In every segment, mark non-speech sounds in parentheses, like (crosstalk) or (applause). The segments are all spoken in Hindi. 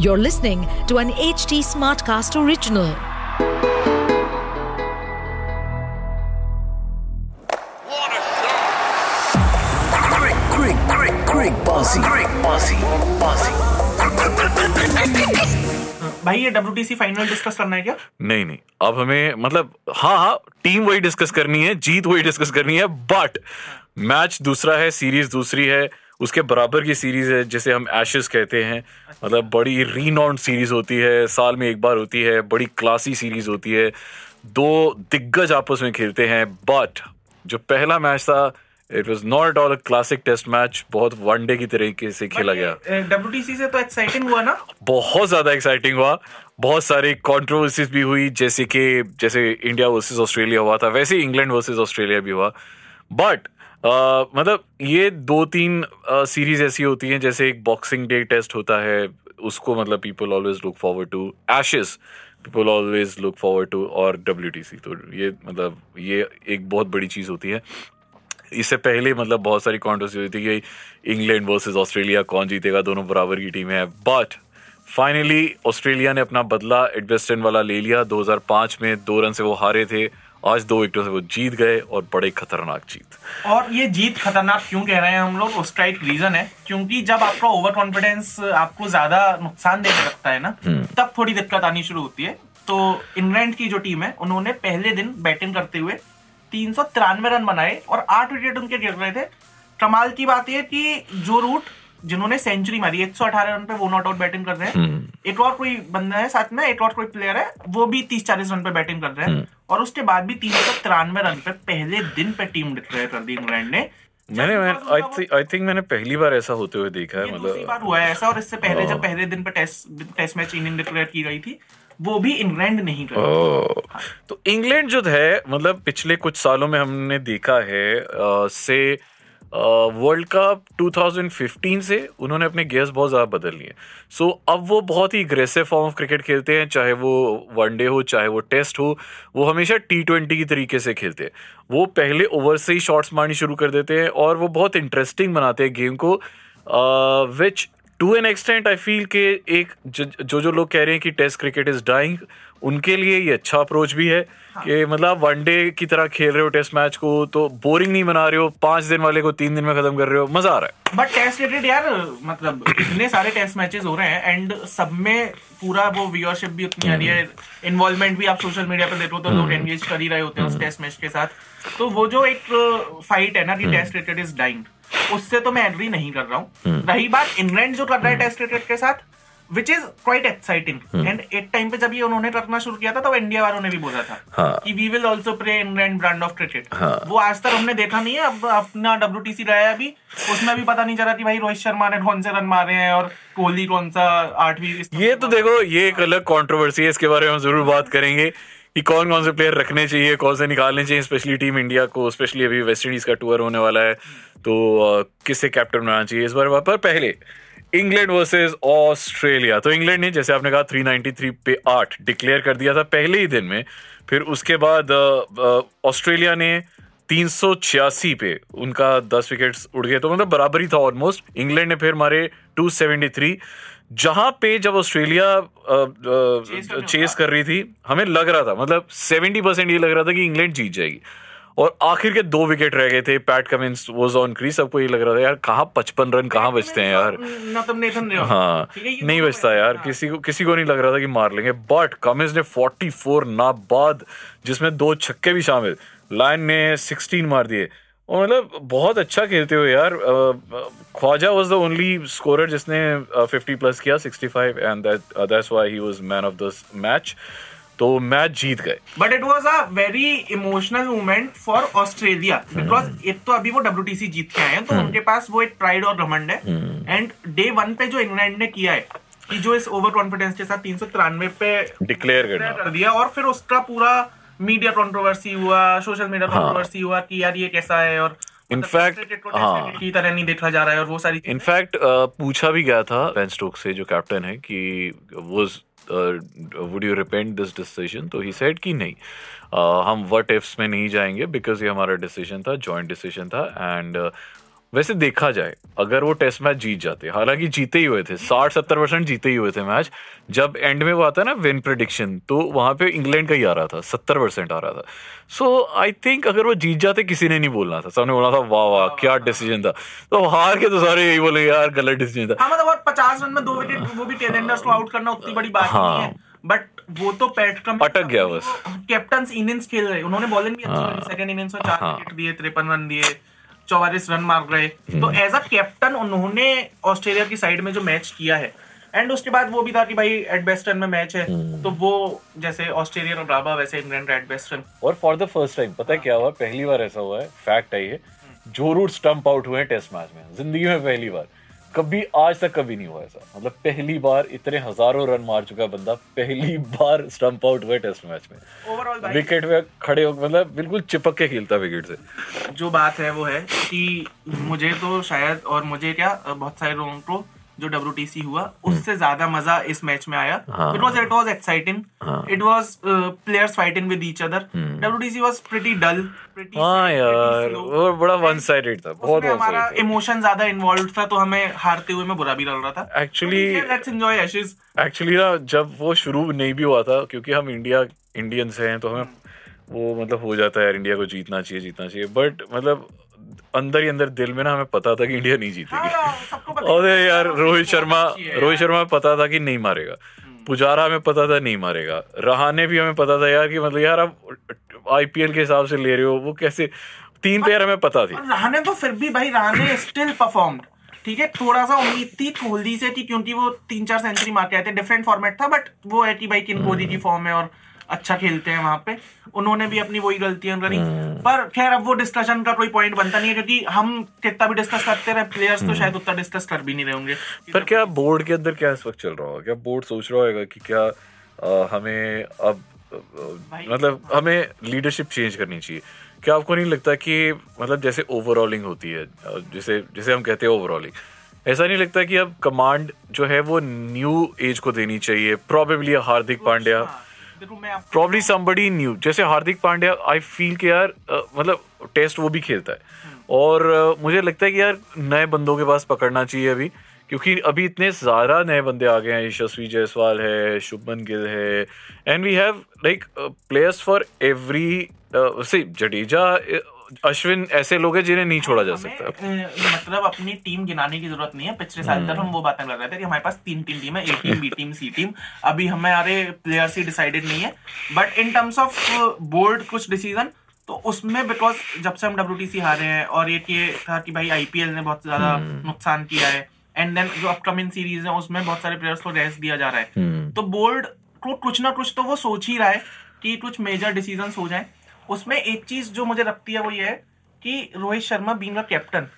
You're listening to an HT Smartcast original. What a goal! Great, great, great, great bossy. Great bossy, bossy. भाई ये डब्ल्यू फाइनल डिस्कस करना है क्या नहीं नहीं अब हमें मतलब हाँ हाँ टीम वही डिस्कस करनी है जीत वही डिस्कस करनी है बट मैच दूसरा है सीरीज़ दूसरी है उसके बराबर की सीरीज़ है जिसे हम एशेस कहते हैं। मतलब बड़ी रीनाउंड सीरीज़ होती है साल में एक बार होती है बड़ी क्लासी सीरीज़ होती है। दो दिग्गज आपस में खेलते हैं बट जो पहला मैच था it was not all classic test match बहुत वनडे की तरीके से खेला गया। डब्ल्यू से तो एक्साइटिंग हुआ ना? बहुत ज़्यादा एक्साइटिंग हुआ। बहुत सारी कॉन्ट्रोवर्सीज भी हुई जैसे कि जैसे इंडिया वर्सेस ऑस्ट्रेलिया हुआ था वैसे इंग्लैंड वर्सेस ऑस्ट्रेलिया भी हुआ। बट मतलब ये दो तीन सीरीज़ ऐसी होती हैं, जैसे एक बॉक्सिंग डे टेस्ट होता है, उसको मतलब people always look forward to Ashes people always look forward to और डब्ल्यूटीसी तो ये मतलब ये एक बहुत बड़ी चीज़ होती है। इससे पहले मतलब बहुत सारी कॉन्ट्रोवर्सी हुई थी कि इंग्लैंड वर्सेस ऑस्ट्रेलिया कौन जीतेगा, दोनों बराबर की टीम है बट फाइनली ऑस्ट्रेलिया ने अपना बदला एडवेस्टन वाला ले लिया 2005 में दो रन से वो हारे थे आज दो विकेटों से वो जीत गए और बड़े खतरनाक जीत। और ये जीत खतरनाक क्यों कह रहे हैं हम लोग? उसका एक रीजन है। क्योंकि जब आपका ओवर कॉन्फिडेंस आपको ज़्यादा नुकसान देने लगता है ना हम्म। तब थोड़ी दिक्कत आनी शुरू होती है। तो इंग्लैंड की जो टीम है उन्होंने पहले दिन बैटिंग करते हुए तीन सौ तिरानवे रन बनाए और आठ विकेट उनके गिर रहे थे। कमाल की बात यह कि जो रूट जिन्होंने सेंचुरी मारी एक रन पे वो नॉट आउट बैटिंग कर रहे हैं हम्म। एक और कोई बंदा है साथ में एक और कोई प्लेयर है वो भी तीस चालीस रन पे बैटिंग कर रहे हैं हम्म। और उसके बाद भी तीन सौ तिरानवे रन पे पहले दिन पे टीम डिक्लेयर कर दी इंग्लैंड ने मैंने आई थिंक मैंने पहली बार ऐसा होते हुए देखा है ये दूसरी बार मतलब हुआ है ऐसा और इससे पहले हाँ। जब पहले दिन पे test test match inning declare की गई थी वो भी इंग्लैंड नहीं कर ओह, तो इंग्लैंड जो है मतलब पिछले कुछ सालों में हमने देखा है अ, से वर्ल्ड कप 2015 से उन्होंने अपने गेयर्स बहुत ज़्यादा बदल लिए। सो so, अब वो बहुत ही अग्रेसिव फॉर्म ऑफ़ क्रिकेट खेलते हैं चाहे वो वनडे हो चाहे वो टेस्ट हो वो हमेशा टी ट्वेंटी की तरीके से खेलते हैं। वो पहले ओवर से ही शॉट्स मारनी शुरू कर देते हैं और वो बहुत इंटरेस्टिंग बनाते हैं गेम को which to an extent I feel के एक ज- जो लोग कह रहे हैं कि टेस्ट क्रिकेट इज़ डाइंग उनके लिए ये अच्छा अप्रोच भी है हाँ. कि मतलब वनडे की तरह खेल रहे हो टेस्ट मैच को तो बोरिंग नहीं बना रहे हो पाँच दिन वाले को तीन दिन में खत्म कर रहे हो मज़ा आ रहा है। बट टेस्ट क्रिकेट यार मतलब इतने सारे टेस्ट मैचेस हो रहे हैं एंड सब में पूरा वो व्यूअरशिप भी उतनी आ रही है इन्वॉल्वमेंट भी आप सोशल मीडिया पे देखो तो लोग एंगेज कर ही रहे होते हैं उस टेस्ट मैच के साथ। तो वो जो एक फाइट है ना कि टेस्ट क्रिकेट इज़ डाइंग उससे तो मैं एग्री नहीं कर रहा हूँ। रही बात इंग्लैंड जो कर रहा है टेस्ट क्रिकेट के साथ which is quite exciting and एक टाइम पे जब ये उन्होंने करना शुरू किया था तो इंडिया वालों ने भी बोला था हाँ। कि we will also play England brand of cricket. वो आज तक हमने देखा नहीं है अब अपना डब्ल्यू टी सी रहा है अभी। उसमें भी पता नहीं चला कि भाई रोहित शर्मा ने कौन से रन मारे हैं और कोहली कौन सा आठवीं ये तो देखो ये एक अलग कॉन्ट्रोवर्सी है इसके बारे में हम ज़रूर बात करेंगे कि कौन कौन से प्लेयर रखने चाहिए कौन से निकालने चाहिए स्पेशली टीम इंडिया को स्पेशली अभी वेस्ट इंडीज का टूर होने वाला है। तो किसे कैप्टन बनाना चाहिए इस बार पर पहले इंग्लैंड वर्सेस ऑस्ट्रेलिया तो इंग्लैंड ने जैसे आपने कहा 393 पे आठ डिक्लेयर कर दिया था पहले ही दिन में। फिर उसके बाद ऑस्ट्रेलिया ने 386 पे उनका 10 विकेट्स उड़ गए। तो मतलब बराबर था ऑलमोस्ट इंग्लैंड ने फिर मारे 273 जहाँ पे जब ऑस्ट्रेलिया चेस कर रही थी हमें लग रहा था मतलब 70 परसेंट ये लग रहा था कि इंग्लैंड जीत जाएगी। और आखिर के दो विकेट रह गए थे। Pat Cummins was on crease सबको ये लग रहा था यार कहाँ पचपन रन कहाँ बचते हैं यार? नेथन रेव हाँ ठीक है, ये नहीं बचता यार। हाँ। किसी को किसी को नहीं लग रहा था कि मार लेंगे। बट कमिंस ने 44 नाबाद जिसमें दो छक्के भी शामिल लाइन ने 16 मार दिए। और मतलब बहुत अच्छा खेलते हुए यार। Khawaja was the only scorer जिसने फिफ्टी प्लस किया 65 and that that's why he was man of the match तो मैच जीत गए। But it was a very emotional movement for Australia because एक तो अभी वो डब्ल्यूटीसी जीत के आए हैं तो उनके पास वो एक प्राइड और घमंड है। एंड डे वन पे जो इंग्लैंड ने किया है कि जो इस ओवर कॉन्फिडेंस के साथ तीन सौ तिरानवे पे डिक्लेयर कर दिया और फिर उसका पूरा मीडिया कंट्रोवर्सी हुआ सोशल मीडिया कंट्रोवर्सी हुआ कि यार ये कैसा है और In मतलब हाँ। की तरह नहीं देखा जा रहा है और वो सारी इनफैक्ट पूछा भी गया था बेन स्टोक से जो कैप्टन है कि was would you repent this decision तो ही सेड कि नहीं. Uh, हम वट इफ्स में नहीं जाएँगे बिकॉज़ ये हमारा डिसीज़न था जॉइंट डिसीज़न था एंड वैसे देखा जाए अगर वो टेस्ट मैच जीत जाते हालाँकि जीते ही हुए थे साठ सत्तर परसेंट जीते ही हुए थे मैच जब एंड में वो आता है ना विन प्रिडिक्शन तो वहाँ पे इंग्लैंड का ही आ रहा था सत्तर परसेंट आ रहा था सो आई थिंक अगर वो जीत जाते किसी ने नहीं बोलना था सबने बोला था वाह वाह क्या डिसीज़न था तो हार के तो सारे यही बोले यार गलत डिसीज़न था हाँ मतलब पचास रन में दो विकेट वो भी टेलेंडर्स को आउट करना उतनी बड़ी बात हाँ। नहीं है बट वो तो पैट अटक गया बस। कैप्टन इनिंग्स खेल रहे उन्होंने बॉलिंग भी अच्छी हाँ। सेकंड इनिंग्स में चार हाँ। विकेट दिए तिरपन रन दिए चौवालीस रन मार रहे। हम्म। तो एज अ कैप्टन उन्होंने ऑस्ट्रेलिया की साइड में जो मैच किया है एंड उसके बाद वो भी था कि भाई एडबेस्टन में मैच है। हम्म। तो वो जैसे ऑस्ट्रेलिया और राबा वैसे इंग्लैंड एडबेस्टन और फॉर द फ़र्स्ट टाइम पता है। क्या हुआ? पहली बार ऐसा हुआ है। फैक्ट है ये। जो रूट स्टंप आउट हुए हैं टेस्ट मैच में। ज़िंदगी में पहली बार। कभी आज तक कभी नहीं हुआ ऐसा। मतलब पहली बार इतने हज़ारों रन मार चुका है बंदा पहली बार स्टंप आउट हुआ टेस्ट मैच में। विकेट में खड़े हो मतलब बिल्कुल चिपक के खेलता विकेट से। जो बात है वो है कि मुझे तो शायद और मुझे क्या बहुत सारे लोगों को जो डब्ल्यू हुआ उससे ज़्यादा मज़ा इस मैच में आया। It was it was exciting. It was players fighting with each other W was pretty dull हाँ यार वो बड़ा वन साइडेड था बहुत हमारा इमोशन ज़्यादा इन्वॉल्व था तो हमें हारते हुए में बुरा भी लग रहा था। एक्चुअली एक्चुअली ना जब वो शुरू नहीं भी हुआ था क्योंकि हम इंडिया इंडियंस हैं तो हमें वो मतलब हो जाता है यार इंडिया को जीतना चाहिए जीतना चाहिए। बट मतलब अंदर ही अंदर दिल में ना हमें पता था कि इंडिया नहीं जीतेगी। सबको और यार रोहित शर्मा रोहित शर्मा पता था कि नहीं मारेगा। पुजारा में पता था नहीं मारेगा। रहाने भी हमें पता था यार कि मतलब यार आप आईपीएल के हिसाब से ले रहे हो वो कैसे तीन प्लेयर हमें पता थी। रहाने तो फिर भी भाई रहाने स्टिल परफॉर्म्ड ठीक है थोड़ा सा उम्मीद थी कोहली से कि क्योंकि वो तीन चार सेंचुरी मार के आए थे। डिफरेंट फॉर्मेट था बट वो है कि भाई किन कोहली की फॉर्म है और अच्छा खेलते हैं वहाँ पे। उन्होंने भी अपनी वही गलतियाँ करी। पर खैर अब वो डिस्कशन का कोई पॉइंट बनता नहीं है क्योंकि हम कितना भी डिस्कस करते रहे प्लेयर्स तो शायद उतना डिस्कस कर भी नहीं रहे होंगे। पर क्या बोर्ड के अंदर क्या इस वक्त चल रहा होगा? क्या बोर्ड सोच रहा होगा कि क्या हमें अब मतलब हमें लीडरशिप चेंज करनी चाहिए। क्या आपको नहीं लगता कि मतलब जैसे ओवरऑलिंग होती है जैसे जैसे हम कहते हैं ओवरऑलिंग ऐसा नहीं लगता कि अब कमांड जो है वो न्यू एज को देनी चाहिए? प्रॉबेबली हार्दिक पांड्या हाँ, प्रॉब्ली समबडी न्यू जैसे हार्दिक पांड्या आई फील के यार uh, मतलब टेस्ट वो भी खेलता है। और uh, मुझे लगता है कि यार नए बंदों के पास पकड़ना चाहिए अभी क्योंकि अभी इतने ज़्यादा नए बंदे आ गए हैं। यशस्वी जायसवाल है शुभमन गिल है। And we have like players for every say Jadeja Ashwin ऐसे लोग हैं जिन्हें नहीं छोड़ा जा सकता। मतलब अपनी टीम गिनाने की ज़रूरत नहीं है। पिछले साल तक हम वो बातें कर रहे थे कि हमारे पास तीन तीन टीम है A team B team C team अभी हमारे प्लेयर्स ही डिसाइडेड नहीं है। But in terms of board कुछ डिसीज़न तो उसमें बिकॉज़ जब से हम डब्ल्यूटीसी हारे हैं और एक ये था कि भाई आईपीएल ने बहुत ज़्यादा नुकसान किया है एंड देन जो अपकमिंग सीरीज़ है उसमें बहुत सारे प्लेयर्स को रेस्ट दिया जा रहा है। तो बोर्ड को कुछ ना कुछ तो वो सोच ही रहा है कि कुछ मेजर डिसीज़न हो जाए। उसमें एक चीज़ जो मुझे लगती है वो ये है कि Rohit Sharma being a captain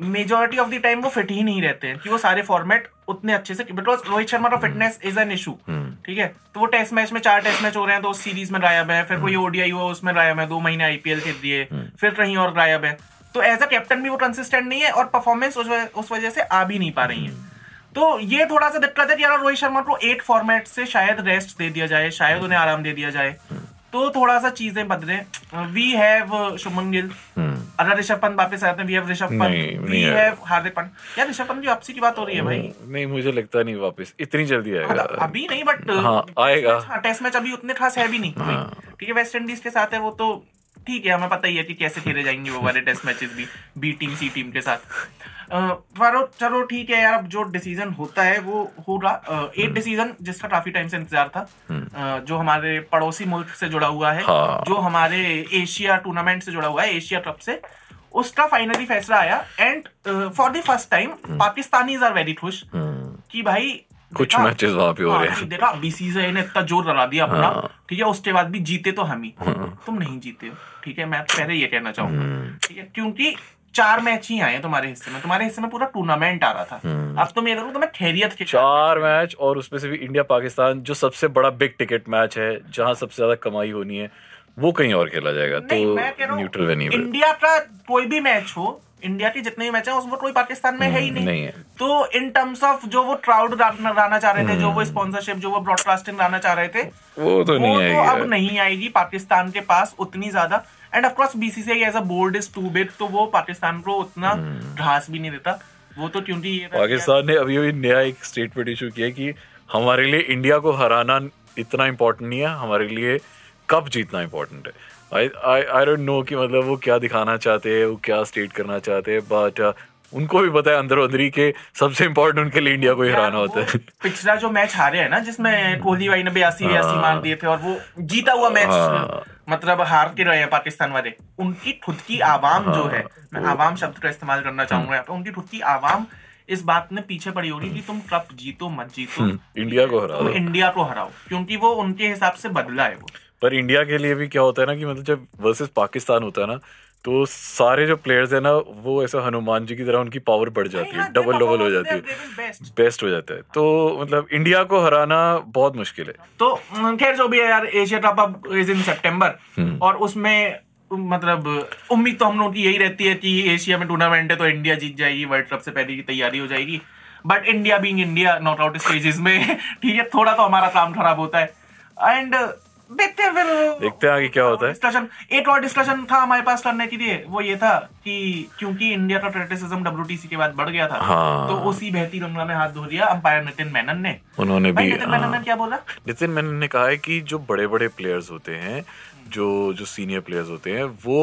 majority of the time वो फिट ही नहीं रहते हैं कि वो सारे फॉर्मेट उतने अच्छे से बिकॉज़ रोहित शर्मा का फिटनेस इज़ एन इशू ठीक है? तो वो टेस्ट मैच में चार टेस्ट मैच हो रहे हैं तो उस सीरीज़ में गायब है फिर कोई ओडीआई हुआ उसमें गायब है दो महीने आईपीएल खेल दिए फिर कहीं और गायब है। तो एज अ कैप्टन भी वो कंसिस्टेंट नहीं है और परफॉर्मेंस उस वजह उस वजह से आ भी नहीं पा रही है। तो ये थोड़ा सा दिक्कत है कि यार रोहित शर्मा को एट फॉर्मेट से शायद रेस्ट दे दिया जाए शायद उन्हें आराम दे दिया जाए। तो थोड़ा सा चीज़ें बदले। We have Shubman Gill. अगर ऋषभ पंत वापस आते हैं we have Rishabh Pant. We have Hardik Pant. यार ऋषभ पंत की वापसी की बात हो रही है भाई। नहीं मुझे लगता नहीं वापस। इतनी जल्दी आएगा। अभी नहीं बट हाँ, आएगा। हाँ, टेस्ट मैच अभी उतने खास है भी नहीं। हाँ। ठीक है वेस्ट इंडीज के साथ है वो तो ठीक है हमें पता ही है कि कैसे खेले जाएँगे वो वाले टेस्ट मैचेस भी बी टीम सी टीम के साथ। पर चलो ठीक है यार अब जो डिसीज़न होता है वो होगा। अ, एक डिसीज़न जिसका काफ़ी टाइम से इंतज़ार था जो हमारे पड़ोसी मुल्क से जुड़ा हुआ है हाँ। जो हमारे एशिया टूर्नामेंट से जुड़ा हुआ है एशिया कप से उसका फाइनली फैसला आया। And for the first time Pakistanis are very खुश कि भाई कुछ matches वहाँ पे हो हाँ, रहे हैं। देखा बीसीसीआई ने इतना ज़ोर लगा दिया अपना हाँ। ठीक है उसके बाद भी जीते तो हम ही तुम नहीं जीते हो ठीक है मैं पहले ये कहना चाहूँगा हम्म। ठीक है क्योंकि चार मैच ही आए तुम्हारे हिस्से में तुम्हारे हिस्से में पूरा टूर्नामेंट आ रहा था अब तुम ये देखो तुम्हें खैरियत के हम्म। चार मैच और उसमें से भी इंडिया पाकिस्तान जो सबसे बड़ा बिग टिकट मैच है जहाँ सबसे ज़्यादा कमाई होनी है वो कहीं और खेला जाएगा तो न्यूट्रल हूँ वेन्यू इंडिया का कोई भी मैच हो इंडिया के जितने भी मैच है उसमें कोई पाकिस्तान में है ही नहीं, हम्म, नहीं है। तो इन टर्म्स ऑफ़ जो वो क्राउड लाना चाह रहे थे जो वो स्पॉन्सरशिप जो वो ब्रॉडकास्टिंग लाना चाह रहे थे वो तो वो नहीं तो अब नहीं आएगी पाकिस्तान के पास उतनी ज़्यादा। And of course BCCI as a board is too big तो वो पाकिस्तान को उतना घास भी नहीं देता। वो तो क्योंकि ये पाकिस्तान ने अभी अभी नया एक स्टेटमेंट इशू किया कि हमारे लिए इंडिया को हराना इतना इम्पोर्टेंट नहीं है हमारे लिए कप जीतना इम्पोर्टेंट है। आई डोंट नो कि मतलब वो क्या दिखाना चाहते हैं वो क्या स्टेट करना चाहते हैं बट उनको भी पता है अंदर अंदरी के सबसे इम्पोर्टेंट उनके लिए इंडिया को ही हराना होता है। पिछला जो मैच हारे है ना जिसमें कोहली भाई ने बयासी बयासी हाँ। मार दिए थे और वो जीता हुआ मैच हाँ। मतलब हार के रहे हैं पाकिस्तान वाले। उनकी खुद की आवाम जो है। हाँ। मैं आवाम शब्द का इस्तेमाल करना चाहूँगा यहाँ पे उनकी खुद की आवाम इस बात में पीछे पड़ी होगी कि तुम कप जीतो मत जीतो। हम्म, इंडिया को हरा तुम दो इंडिया को हराओ क्योंकि वो उनके हिसाब से बदला है वो। पर इंडिया के लिए भी क्या होता है ना कि मतलब जब वर्सेस पाकिस्तान होता है ना तो सारे जो प्लेयर्स है ना वो ऐसा हनुमान जी की तरह उनकी पावर बढ़ जाती है हाँ, डबल डबल हो जाती है. बेस्ट हो जाता है। तो मतलब इंडिया को हराना बहुत मुश्किल है। तो अम, खैर जो भी है यार एशिया कप अब इज़ इन सितंबर हम्म। और उसमें मतलब उम्मीद तो हम लोगों की यही रहती है कि एशिया में टूर्नामेंट है तो इंडिया जीत जाएगी वर्ल्ड कप से पहले की तैयारी हो जाएगी। But India being India not out stages में (laughs) ठीक है थोड़ा तो हमारा काम खराब होता है। एंड देखते हैं फिर देखते हैं आगे क्या होता है डिस्कशन एक और डिस्कशन था हमारे पास करने के लिए वो ये था कि क्योंकि इंडिया का क्रिटिसिज्म डब्ल्यूटीसी के बाद बढ़ गया था हाँ। तो उसी बहती गंगा में हाथ धो दिया अंपायर नितिन मेनन ने उन्होंने भी नितिन मेनन ने हाँ। क्या बोला नितिन मैनन ने कहा है कि जो बड़े बड़े प्लेयर्स होते हैं जो जो सीनियर प्लेयर्स होते हैं वो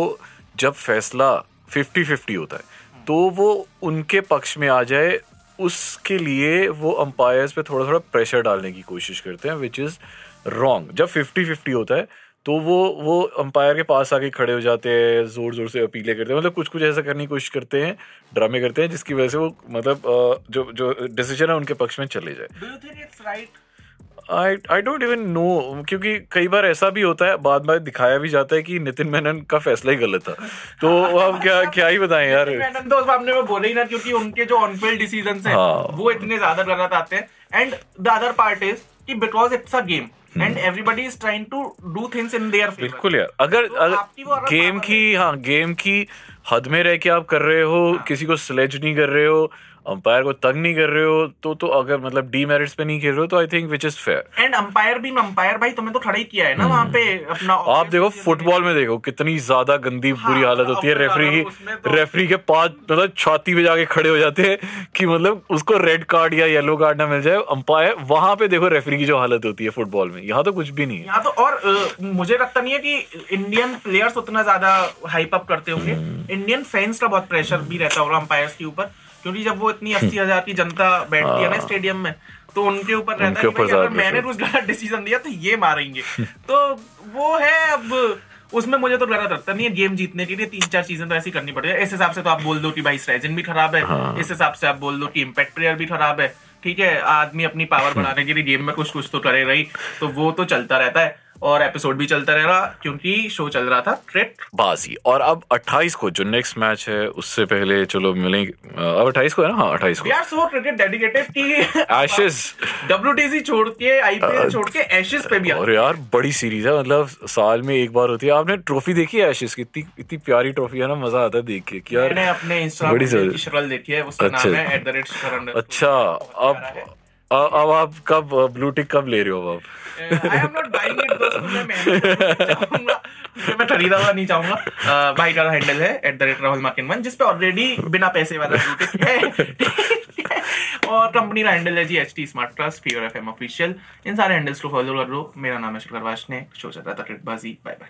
जब फैसला फिफ्टी फिफ्टी होता है तो वो उनके पक्ष में आ जाए उसके लिए वो अंपायर्स पे थोड़ा थोड़ा प्रेशर डालने की कोशिश करते हैं विच इज़ रॉन्ग जब फिफ्टी फिफ्टी होता है तो वो वो अंपायर के पास आके खड़े हो जाते हैं ज़ोर ज़ोर से अपीलें करते हैं। मतलब कुछ कुछ ऐसा करने की कोशिश करते हैं ड्रामे करते हैं जिसकी वजह से वो मतलब जो जो डिसीज़न है उनके पक्ष में चले जाए। I I don't even know क्योंकि कई बार ऐसा भी होता है बाद में दिखाया भी जाता है कि नितिन मेनन का फैसला ही गलत था। तो (laughs) अब क्या क्या ही बताएँ यार। मैंने तो मामले में बोले ही ना क्योंकि उनके जो ऑन फ़ील्ड डिसीज़न है हाँ। वो इतने ज़्यादा गलत आते हैं। And the other part is because it's a game and everybody is trying to do things in there बिल्कुल यार। अगर तो अगर गेम की हाँ गेम की हद में रह के आप कर रहे हो हाँ। किसी को स्लेज नहीं कर रहे हो अंपायर को तंग नहीं कर रहे हो तो तो अगर मतलब डीमेरिट्स पे नहीं खेल रहे हो तो I think which is fair and umpire भी अंपायर भाई तुम्हें तो खड़ा ही किया है ना वहाँ पे अपना आप देखो फुटबॉल में देखो कितनी ज़्यादा गंदी बुरी हाँ, हालत होती है रेफरी की तो- रेफरी के पाँच मतलब छाती पे जाके खड़े हो जाते हैं कि मतलब उसको रेड कार्ड या येलो कार्ड ना मिल जाए। अंपायर वहाँ पे देखो रेफरी की जो हालत होती है फुटबॉल में यहाँ तो कुछ भी नहीं है। यहाँ तो और मुझे लगता नहीं है कि इंडियन प्लेयर्स उतना ज़्यादा हाइप अप करते होंगे। हम्म। इंडियन फैंस का बहुत प्रेशर भी रहता होगा अंपायर के ऊपर। क्योंकि जब वो इतनी अस्सी हज़ार की जनता बैठती है ना स्टेडियम में तो उनके ऊपर रहता है कि भाई अगर मैंने। कुछ गलत डिसीज़न दिया तो ये मारेंगे। तो वो है अब उसमें मुझे तो गलत लगता नहीं है गेम जीतने के लिए तीन चार चीज़ें तो ऐसी करनी पड़ेगी इस हिसाब से तो आप बोल दो कि भाई स्ट्रेजन भी खराब है हाँ। इस हिसाब से आप बोल दो कि इम्पैक्ट प्लेयर भी खराब है ठीक है? आदमी अपनी पावर (laughs) बढ़ाने के लिए गेम में कुछ कुछ तो करे रही तो वो तो चलता रहता है। और एपिसोड भी चलता रहेगा क्योंकि शो चल रहा था ट्रेट बाजी। और अब 28 को जो नेक्स्ट मैच है उससे पहले चलो मिलेंगे अब 28 को है ना? हाँ 28 को। आर सो क्रिकेट डेडिकेटेड कि (laughs) Ashes। डब्ल्यूटीसी छोड़ के आईपीएल छोड़ के एशेस पे भी और यार बड़ी सीरीज़ है मतलब साल में एक बार होती है। आपने ट्रॉफी देखी है एशेस की? इतनी इतनी प्यारी ट्रॉफी है ना मज़ा आता है देख के यार मैंने अपने इंस्टाग्राम की। शरल देखी है उसका अच्छा। नाम है एट द रेट शरण अच्छा अब अब अब आप कब ब्लू टिक कब ले रहे हो अब आप? I am not buying it दोस्त मैं मैं मैं खरीदा हुआ नहीं चाहूँगा। भाई का हैंडल है at the rate Rahul Makin one जिसपे ऑलरेडी बिना पैसे वाला ब्लूटिक है। और कंपनी का हैंडल है G H T smart fever F M official इन सारे हैंडल्स को फॉलो कर लो। मेरा नाम है शिखर वाशने शो चल रहा था Cricbaazi bye bye